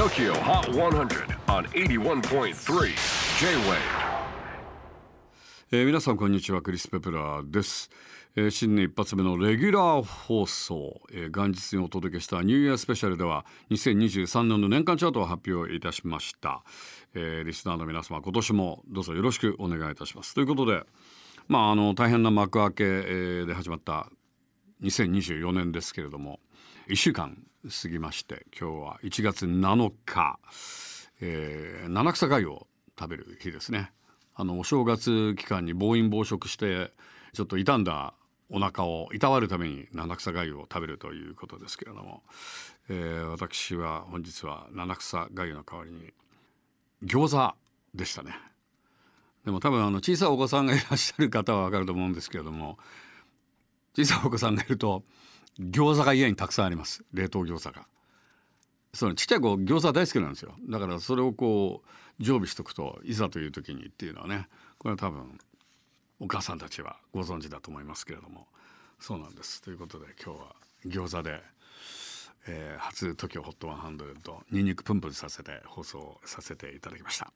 TOKYO HOT 100 on 81.3 J-WAVE. えー皆さんこんにちはクリス・ペプラーです、えー新年一発目のレギュラー放送、えー元日にお届けしたニューイヤースペシャルでは2023年の年間チャートを発表いたしました、えーリスナーの皆様今年もどうぞよろしくお願いいたします。ということでまああの大変な幕開け、えーで始まった2024年ですけれども1週間過ぎまして今日は1月7日、えー七草粥を食べる日ですね。あのお正月期間に暴飲暴食してちょっと傷んだお腹をいたわるために七草粥を食べるということですけれども、えー私は本日は七草粥の代わりに餃子でしたね。でも多分あの小さいお子さんがいらっしゃる方はわかると思うんですけれども小さいお子さんがいると餃子が家にたくさんあります。冷凍餃子が。そのちっちゃい子餃子大好きなんですよ。だからそれをこう常備しとくといざという時にっていうのはねこれは多分お母さんたちはご存知だと思いますけれども。そうなんです。ということで今日は餃子で、えー初 TOKIOHOT100 ニンニクプンプンさせて放送させていただきました。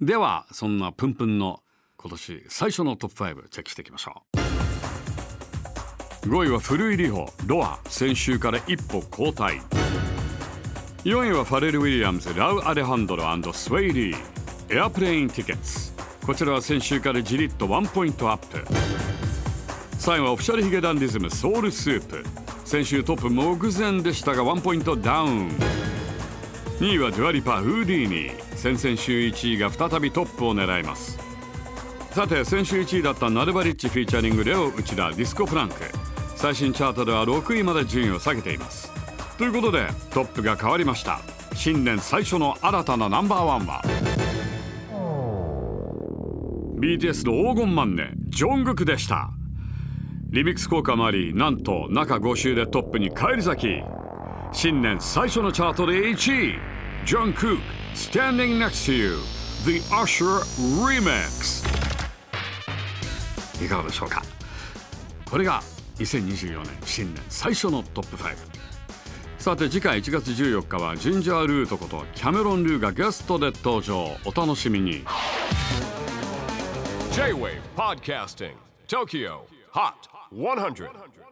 ではそんなプンプンの今年最初のトップ5チェックしていきましょう。5位は古井里穂ロア先週から一歩後退。4位はファレル・ウィリアムズラウ・アレハンドロスウェイ・リー。 Airplane Tickets。こちらは先週からじりっとワンポイントアップ。3位は Official髭男dism SOUL SOUP。先週トップ目前でしたがワンポイントダウン。2位はデュア・リパ Houdini。先々週1位が再びトップを狙います。さて先週1位だった Nulbarich featuring Leo Uchida DISCO PRANK。最新チャートでは6位まで順位を下げています。ということでトップが変わりました。新年最初の新たなナンバーワンは？BTS の黄金マンネジョングクでした。リミックス効果もありなんと中5週でトップに返り咲き。新年最初のチャートで1位。ジョン・クーク Standing Next to You The Usher Remix いかがでしょうか？これが2024年新年最初のトップ5さて次回1月14日はジンジャー・ルートことキャメロン・ルーがゲストで登場。お楽しみに。J-WAVE PODCASTING TOKYO HOT 100